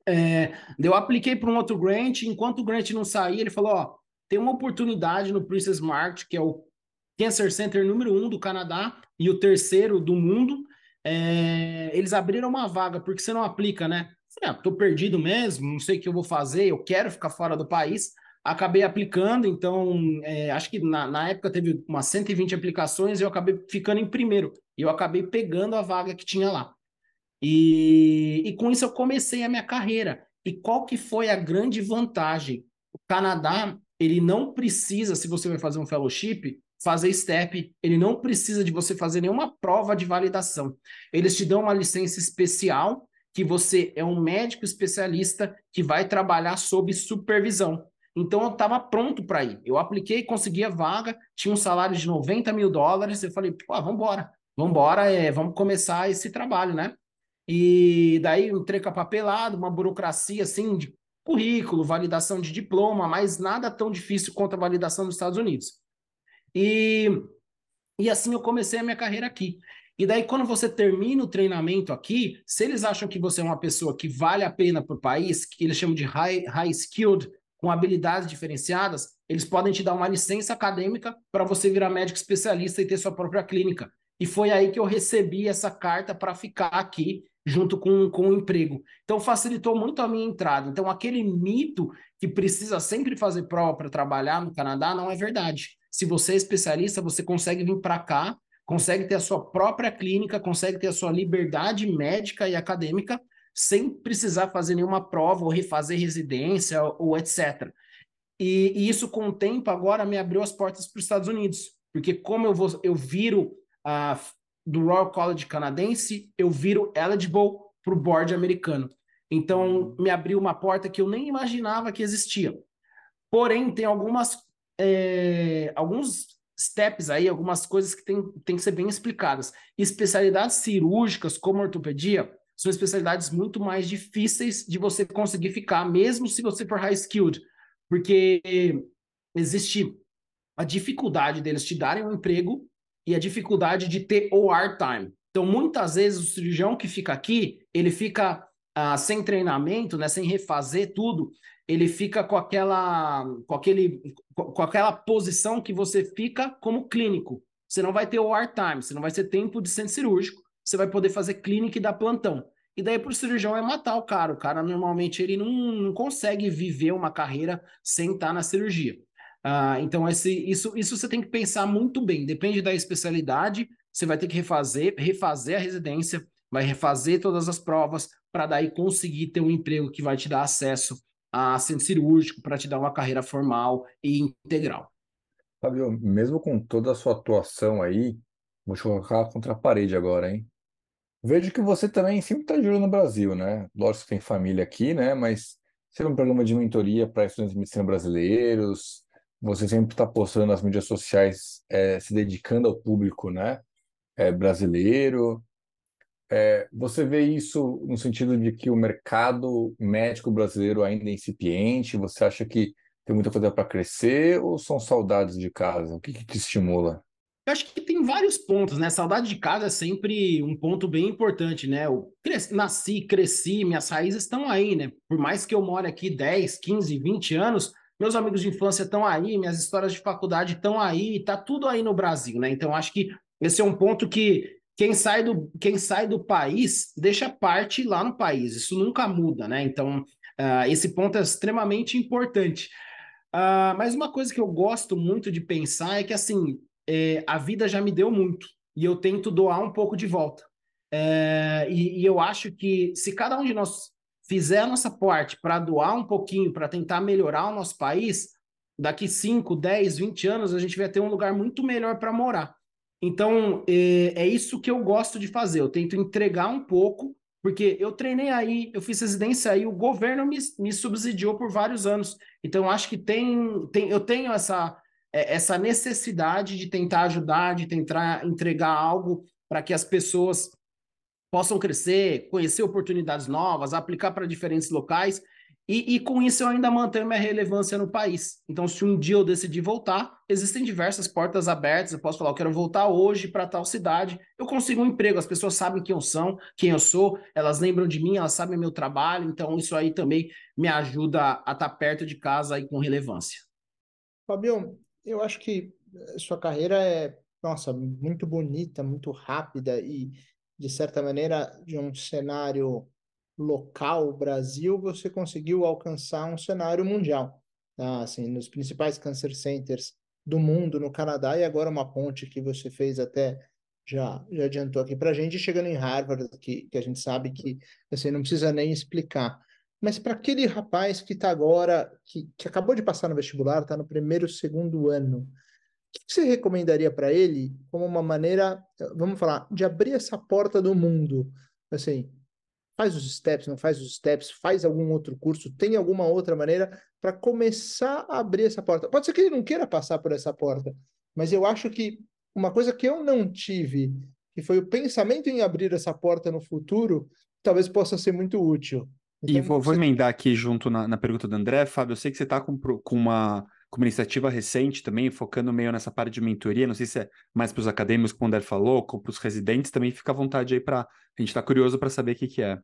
É, eu apliquei para um outro grant, enquanto o grant não saía, ele falou: ó, tem uma oportunidade no Princess Market, que é o Cancer Center número um do Canadá e o terceiro do mundo. É, eles abriram uma vaga, porque você não aplica, né? Ah, tô perdido mesmo, não sei o que eu vou fazer, eu quero ficar fora do país. Acabei aplicando, então é, acho que na, na época teve umas 120 aplicações e eu acabei ficando em primeiro. E eu acabei pegando a vaga que tinha lá. E, e com isso eu comecei a minha carreira. E qual que foi a grande vantagem? O Canadá, ele não precisa, se você vai fazer um fellowship, fazer STEP, ele não precisa de você fazer nenhuma prova de validação. Eles te dão uma licença especial que você é um médico especialista que vai trabalhar sob supervisão. Então eu estava pronto para ir. Eu apliquei, consegui a vaga, tinha um salário de 90 mil dólares. Eu falei, pô, vamos embora, é, vamos começar esse trabalho, né? E daí um treco papelado, uma burocracia assim de currículo, validação de diploma, mas nada tão difícil quanto a validação dos Estados Unidos. E, e assim eu comecei a minha carreira aqui. E daí, quando você termina o treinamento aqui, se eles acham que você é uma pessoa que vale a pena para o país, que eles chamam de high, high skilled, com habilidades diferenciadas, eles podem te dar uma licença acadêmica para você virar médico especialista e ter sua própria clínica. E foi aí que eu recebi essa carta para ficar aqui junto com, com o emprego. Então, facilitou muito a minha entrada. Então, aquele mito que precisa sempre fazer prova para trabalhar no Canadá não é verdade. Se você é especialista, você consegue vir para cá, consegue ter a sua própria clínica, consegue ter a sua liberdade médica e acadêmica, sem precisar fazer nenhuma prova ou refazer residência ou etc. E, e isso, com o tempo, agora me abriu as portas para os Estados Unidos. Porque como eu, vou, eu viro a do Royal College canadense, eu viro eligible para o board americano. Então, me abriu uma porta que eu nem imaginava que existia. Porém, tem algumas é, alguns steps aí, algumas coisas que tem, tem que ser bem explicadas. Especialidades cirúrgicas, como ortopedia, são especialidades muito mais difíceis de você conseguir ficar, mesmo se você for high skilled, porque existe a dificuldade deles te darem um emprego e a dificuldade de ter OR time. Então, muitas vezes, o cirurgião que fica aqui, ele fica ah, sem treinamento, né, sem refazer tudo, ele fica com aquela, com, aquele, com aquela posição que você fica como clínico. Você não vai ter OR time, você não vai ter tempo de centro cirúrgico, você vai poder fazer clínica e dar plantão. E daí para o cirurgião é matar o cara. O cara normalmente ele não, não consegue viver uma carreira sem estar na cirurgia. Ah, então, esse, isso, isso você tem que pensar muito bem. Depende da especialidade, você vai ter que refazer, refazer a residência, vai refazer todas as provas para daí conseguir ter um emprego que vai te dar acesso a centro cirúrgico, para te dar uma carreira formal e integral. Fabio, mesmo com toda a sua atuação aí, vou te colocar contra a parede agora, hein? Vejo que você também sempre está de olho no Brasil, né? Lógico que tem família aqui, né? Mas você tem um programa de mentoria para estudantes de medicina brasileiros, você sempre está postando nas mídias sociais, é, se dedicando ao público, né, é, brasileiro. É, você vê isso no sentido de que o mercado médico brasileiro ainda é incipiente? Você acha que tem muita coisa para crescer ou são saudades de casa? O que, que te estimula? Eu acho que tem vários pontos, né? Saudade de casa é sempre um ponto bem importante, né? Eu cresci, nasci, cresci, minhas raízes estão aí, né? Por mais que eu more aqui 10, 15, 20 anos, meus amigos de infância estão aí, minhas histórias de faculdade estão aí, tá tudo aí no Brasil, né? Então acho que esse é um ponto que quem sai do, quem sai do país deixa parte lá no país, isso nunca muda, né? Então uh, esse ponto é extremamente importante. Uh, mas uma coisa que eu gosto muito de pensar é que assim é, a vida já me deu muito e eu tento doar um pouco de volta. É, e, e, eu acho que se cada um de nós fizer a nossa parte para doar um pouquinho, para tentar melhorar o nosso país, daqui 5, 10, 20 anos a gente vai ter um lugar muito melhor para morar. Então, é, é, isso que eu gosto de fazer. Eu tento entregar um pouco, porque eu treinei aí, eu fiz residência aí, o governo me, me subsidiou por vários anos. Então, acho que tem, tem eu tenho essa é, essa necessidade de tentar ajudar, de tentar entregar algo para que as pessoas possam crescer, conhecer oportunidades novas, aplicar para diferentes locais. E, e, com isso eu ainda mantenho minha relevância no país. Então, se um dia eu decidir voltar, existem diversas portas abertas. Eu posso falar, eu quero voltar hoje para tal cidade. Eu consigo um emprego, as pessoas sabem quem eu sou, quem eu sou, elas lembram de mim, elas sabem meu trabalho. Então, isso aí também me ajuda a estar tá perto de casa e com relevância. Fabio, eu acho que eh, sua carreira é, nossa, muito bonita, muito rápida e, de certa maneira, de um cenário local, Brasil, você conseguiu alcançar um cenário mundial. Tá? Assim, nos principais cancer centers do mundo, no Canadá, e agora uma ponte que você fez até já, já adiantou aqui para a gente, chegando em Harvard, que, que a gente sabe que assim, não precisa nem explicar. Mas para aquele rapaz que está agora, que, que acabou de passar no vestibular, está no primeiro, segundo ano, que você recomendaria para ele como uma maneira, vamos falar, de abrir essa porta do mundo? Assim, faz os steps, não faz os steps, faz algum outro curso, tem alguma outra maneira para começar a abrir essa porta. Pode ser que ele não queira passar por essa porta, mas eu acho que uma coisa que eu não tive, que foi o pensamento em abrir essa porta no futuro, talvez possa ser muito útil. Então, e vou, vou, emendar aqui junto na, na, pergunta do André, Fábio. Eu sei que você está com, com, uma, com uma iniciativa recente também, focando meio nessa parte de mentoria. Não sei se é mais para os acadêmicos, como o André falou, ou para os residentes. Também fica à vontade aí para. A gente está curioso para saber o que, que é.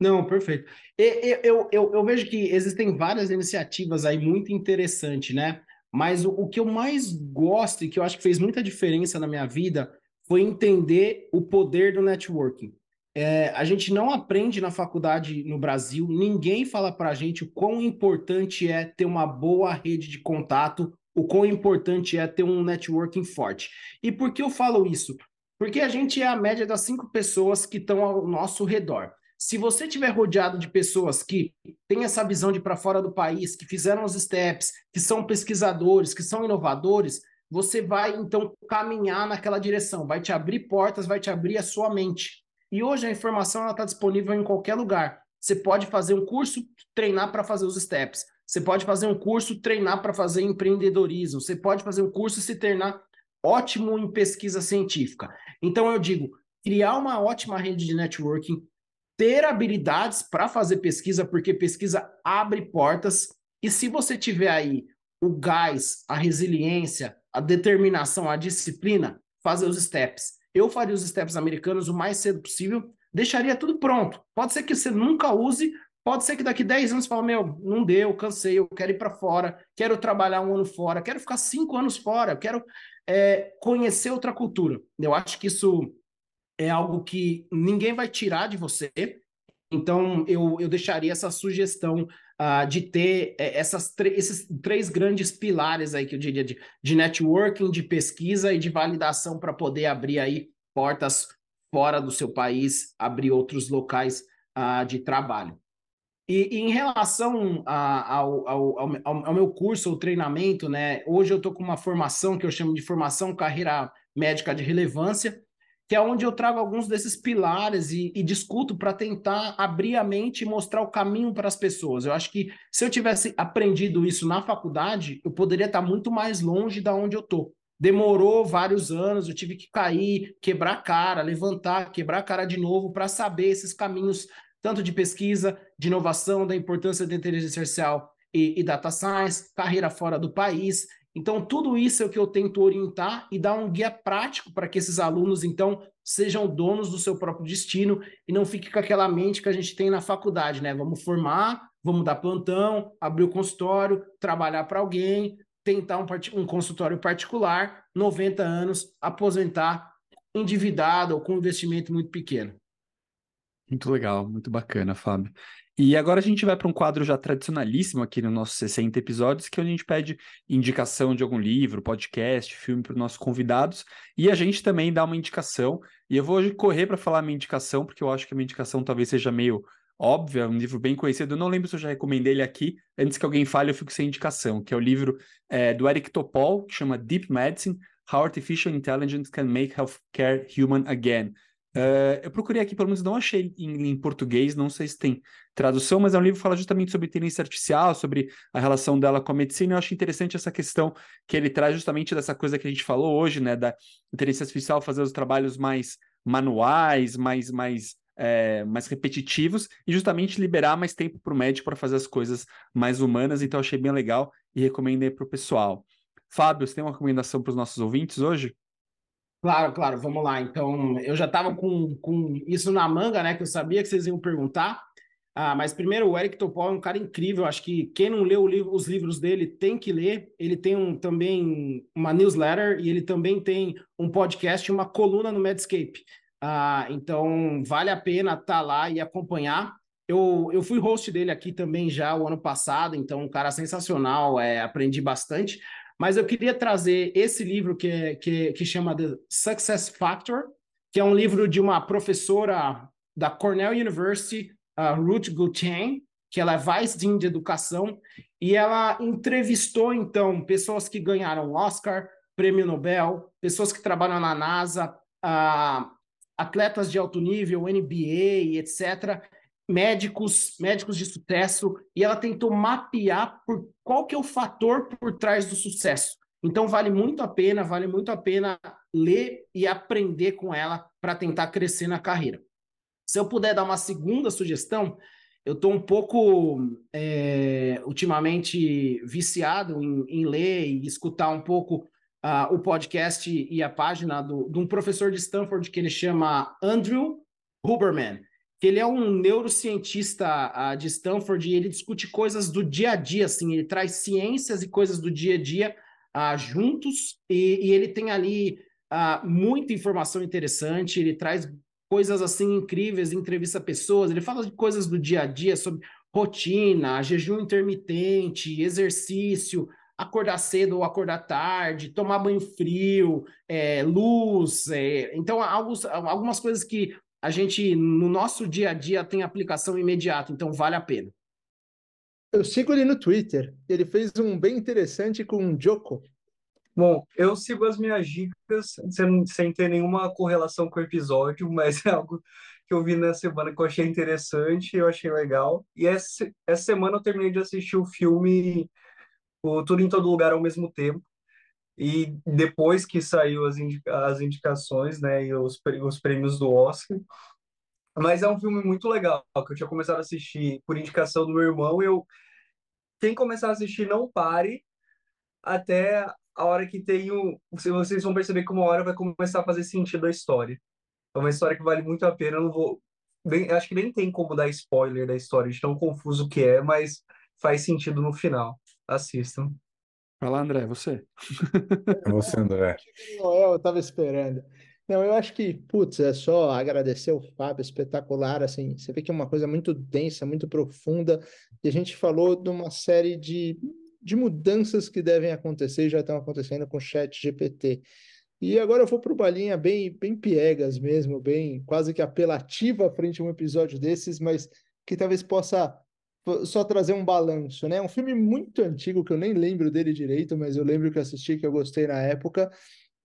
Não, perfeito. Eu, eu, eu, eu, vejo que existem várias iniciativas aí muito interessantes, né? Mas o, o que eu mais gosto e que eu acho que fez muita diferença na minha vida foi entender o poder do networking. É, a gente não aprende na faculdade no Brasil, ninguém fala para a gente o quão importante é ter uma boa rede de contato, o quão importante é ter um networking forte. E por que eu falo isso? Porque a gente é a média das cinco pessoas que estão ao nosso redor. Se você tiver rodeado de pessoas que têm essa visão de para fora do país, que fizeram os steps, que são pesquisadores, que são inovadores, você vai então caminhar naquela direção, vai te abrir portas, vai te abrir a sua mente. E hoje a informação está disponível em qualquer lugar. Você pode fazer um curso, treinar para fazer os steps. Você pode fazer um curso, treinar para fazer empreendedorismo. Você pode fazer um curso e se tornar ótimo em pesquisa científica. Então eu digo, criar uma ótima rede de networking, ter habilidades para fazer pesquisa, porque pesquisa abre portas. E se você tiver aí o gás, a resiliência, a determinação, a disciplina, fazer os steps. Eu faria os steps americanos o mais cedo possível, deixaria tudo pronto. Pode ser que você nunca use, pode ser que daqui 10 anos você fale, meu, não deu, cansei, eu quero ir para fora, quero trabalhar um ano fora, quero ficar cinco anos fora, quero é, conhecer outra cultura. Eu acho que isso é algo que ninguém vai tirar de você. Então, eu, eu deixaria essa sugestão uh, de ter é, essas esses três grandes pilares aí que eu diria de, de networking, de pesquisa e de validação para poder abrir aí portas fora do seu país, abrir outros locais uh, de trabalho. E, e em relação a, ao, ao, ao, meu curso, o treinamento, né? Hoje eu estou com uma formação que eu chamo de formação carreira médica de relevância, que é onde eu trago alguns desses pilares e, e discuto para tentar abrir a mente e mostrar o caminho para as pessoas. Eu acho que se eu tivesse aprendido isso na faculdade, eu poderia estar muito mais longe da onde eu estou. Demorou vários anos, eu tive que cair, quebrar a cara, levantar, quebrar a cara de novo para saber esses caminhos, tanto de pesquisa, de inovação, da importância da inteligência artificial e, e data science, carreira fora do país. Então, tudo isso é o que eu tento orientar e dar um guia prático para que esses alunos, então, sejam donos do seu próprio destino e não fique com aquela mente que a gente tem na faculdade, né? Vamos formar, vamos dar plantão, abrir o consultório, trabalhar para alguém, tentar um, um consultório particular, 90 anos, aposentar endividado ou com investimento muito pequeno. Muito legal, muito bacana, Fábio. E agora a gente vai para um quadro já tradicionalíssimo aqui nos nossos 60 episódios, que é a gente pede indicação de algum livro, podcast, filme para os nossos convidados, e a gente também dá uma indicação. E eu vou correr para falar a minha indicação, porque eu acho que a minha indicação talvez seja meio óbvia, um livro bem conhecido. Eu não lembro se eu já recomendei ele aqui. Antes que alguém fale, eu fico sem indicação, que é o livro é, do Eric Topol, que chama Deep Medicine: How Artificial Intelligence Can Make Healthcare Human Again. Uh, eu procurei aqui, pelo menos não achei em, em, português, não sei se tem tradução, mas é um livro que fala justamente sobre inteligência artificial, sobre a relação dela com a medicina. Eu acho interessante essa questão que ele traz justamente dessa coisa que a gente falou hoje, né, da inteligência artificial fazer os trabalhos mais manuais, mais, mais, é, mais repetitivos, e justamente liberar mais tempo para o médico para fazer as coisas mais humanas. Então, achei bem legal e recomendo aí para o pessoal. Fábio, você tem uma recomendação para os nossos ouvintes hoje? Claro, claro, vamos lá. Então, eu já estava com, com isso na manga, né? Que eu sabia que vocês iam perguntar. Ah, mas primeiro, o Eric Topol é um cara incrível. Acho que quem não leu livro, os livros dele tem que ler. Ele tem um, também uma newsletter e ele também tem um podcast, uma coluna no Medscape. Ah, então, vale a pena estar tá lá e acompanhar. Eu, eu fui host dele aqui também já o ano passado, então um cara sensacional, é, aprendi bastante. Mas eu queria trazer esse livro que, que, que chama The Success Factor, que é um livro de uma professora da Cornell University, Ruth Gulchen, que ela é vice dean de educação, e ela entrevistou, então, pessoas que ganharam Oscar, Prêmio Nobel, pessoas que trabalham na NASA, uh, atletas de alto nível, NBA, etc., médicos, médicos de sucesso, e ela tentou mapear por qual que é o fator por trás do sucesso. Então vale muito a pena, vale muito a pena ler e aprender com ela para tentar crescer na carreira. Se eu puder dar uma segunda sugestão, eu estou um pouco é, ultimamente viciado em, em, ler e escutar um pouco uh, o podcast e a página do, de um professor de Stanford que ele chama Andrew Huberman que ele é um neurocientista de Stanford e ele discute coisas do dia a dia, assim, ele traz ciências e coisas do dia a dia uh, juntos e, e, ele tem ali uh, muita informação interessante, ele traz coisas assim incríveis, entrevista pessoas, ele fala de coisas do dia a dia sobre rotina, jejum intermitente, exercício, acordar cedo ou acordar tarde, tomar banho frio, é, luz, é, então alguns, algumas coisas que a gente, no nosso dia a dia, tem aplicação imediata, então vale a pena. Eu sigo ele no Twitter. Ele fez um bem interessante com o Joko. Bom, eu sigo as minhas dicas sem, sem ter nenhuma correlação com o episódio, mas é algo que eu vi na semana que eu achei interessante, eu achei legal. E essa, essa semana eu terminei de assistir o filme o Tudo em Todo Lugar ao mesmo tempo. E depois que saiu as, indica as indicações, né, e os, os prêmios do Oscar. Mas é um filme muito legal, que eu tinha começado a assistir por indicação do meu irmão. Eu, quem começar a assistir, não pare até a hora que tem o. Vocês vão perceber que uma hora vai começar a fazer sentido a história. É uma história que vale muito a pena. Eu não vou. Bem, acho que nem tem como dar spoiler da história, de tão confuso que é, mas faz sentido no final. Assistam. Vai lá, André, você. É você, André. Noel, eu estava esperando. Não, eu acho que, putz, é só agradecer o Fábio, espetacular, assim, você vê que é uma coisa muito densa, muito profunda, e a gente falou de uma série de, de mudanças que devem acontecer e já estão acontecendo com o chat GPT. E agora eu vou para o balinha bem, bem piegas mesmo, bem quase que apelativa frente a um episódio desses, mas que talvez possa só trazer um balanço, né? Um filme muito antigo que eu nem lembro dele direito, mas eu lembro que assisti, que eu gostei na época,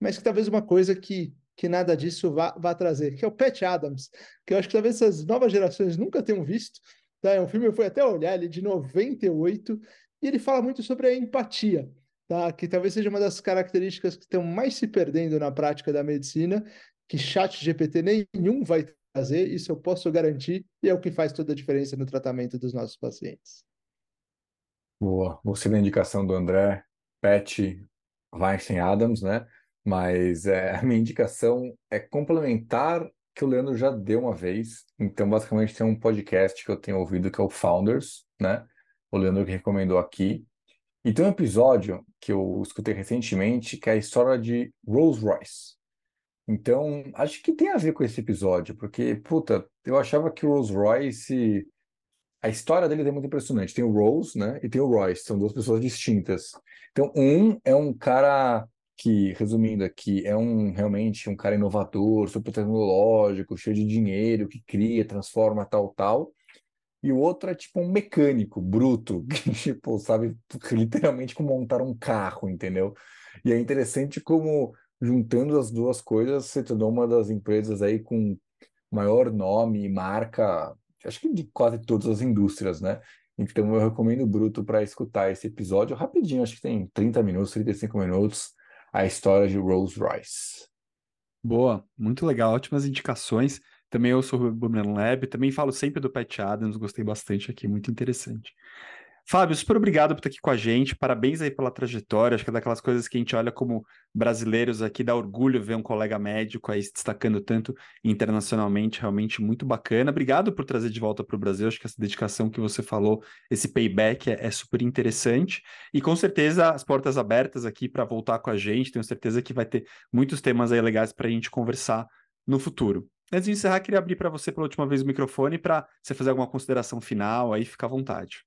mas que talvez uma coisa que, que nada disso vá, vá trazer, que é o Pat Adams, que eu acho que talvez essas novas gerações nunca tenham visto. Tá? É um filme, eu fui até olhar, ele de 98, e ele fala muito sobre a empatia, tá? que talvez seja uma das características que estão mais se perdendo na prática da medicina, que chat GPT nenhum vai fazer, isso eu posso garantir, e é o que faz toda a diferença no tratamento dos nossos pacientes. Boa. Você na indicação do André, Pet, Weinstein Adams, né? Mas é, a minha indicação é complementar que o Leandro já deu uma vez. Então, basicamente, tem um podcast que eu tenho ouvido que é o Founders, né? O Leandro que recomendou aqui. E tem um episódio que eu escutei recentemente que é a história de Rolls Royce. Então, acho que tem a ver com esse episódio, porque, puta, eu achava que o Rolls Royce. A história dele é muito impressionante. Tem o Rolls, né? E tem o Royce, são duas pessoas distintas. Então, um é um cara que, resumindo aqui, é um realmente um cara inovador, super tecnológico, cheio de dinheiro, que cria, transforma, tal, tal. E o outro é tipo um mecânico bruto, que tipo, sabe literalmente como montar um carro, entendeu? E é interessante como juntando as duas coisas, você tornou uma das empresas aí com maior nome e marca, acho que de quase todas as indústrias, né? Então eu recomendo Bruto para escutar esse episódio rapidinho, acho que tem 30 minutos, 35 minutos a história de Rolls Royce. Boa, muito legal, ótimas indicações. Também eu sou o Boomerang Lab, também falo sempre do Pat Adams, gostei bastante aqui, muito interessante. Fábio, super obrigado por estar aqui com a gente. Parabéns aí pela trajetória. Acho que é daquelas coisas que a gente olha como brasileiros aqui, dá orgulho ver um colega médico aí se destacando tanto internacionalmente, realmente muito bacana. Obrigado por trazer de volta para o Brasil. Acho que essa dedicação que você falou, esse payback é, é super interessante. E com certeza as portas abertas aqui para voltar com a gente. Tenho certeza que vai ter muitos temas aí legais para a gente conversar no futuro. Antes de encerrar, queria abrir para você pela última vez o microfone para você fazer alguma consideração final aí, fica à vontade.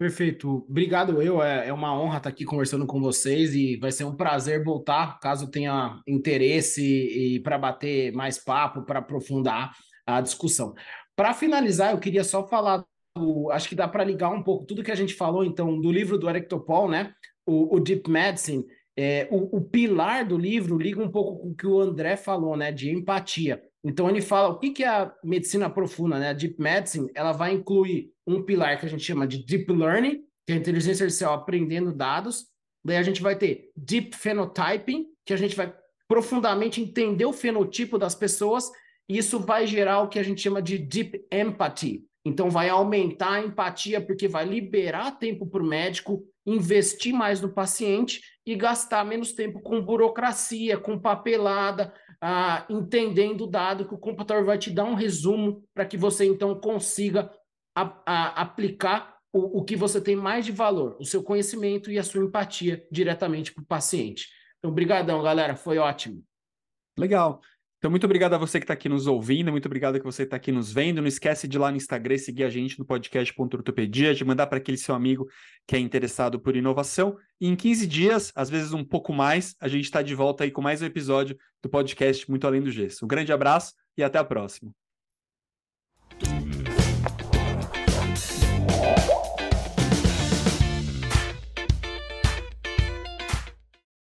Perfeito. Obrigado, eu. É, é uma honra estar aqui conversando com vocês e vai ser um prazer voltar, caso tenha interesse e para bater mais papo, para aprofundar a discussão. Para finalizar, eu queria só falar, do, acho que dá para ligar um pouco tudo que a gente falou, então, do livro do Eric Topol, né? O, o Deep Medicine. É, o, o pilar do livro liga um pouco com o que o André falou, né? De empatia. Então ele fala o que, que é a medicina profunda, né? A Deep Medicine, ela vai incluir um pilar que a gente chama de Deep Learning, que é a inteligência artificial aprendendo dados. Daí a gente vai ter Deep Phenotyping, que a gente vai profundamente entender o fenotipo das pessoas, e isso vai gerar o que a gente chama de Deep Empathy. Então vai aumentar a empatia, porque vai liberar tempo para o médico, investir mais no paciente e gastar menos tempo com burocracia, com papelada, ah, entendendo o dado que o computador vai te dar um resumo para que você então consiga a, a, aplicar o, o que você tem mais de valor, o seu conhecimento e a sua empatia diretamente para o paciente. Então, brigadão, galera, foi ótimo. Legal. Então, muito obrigado a você que está aqui nos ouvindo, muito obrigado que você está aqui nos vendo. Não esquece de ir lá no Instagram seguir a gente no podcast.ortopedia, de mandar para aquele seu amigo que é interessado por inovação. E em 15 dias, às vezes um pouco mais, a gente está de volta aí com mais um episódio do podcast Muito Além do Gesso. Um grande abraço e até a próxima.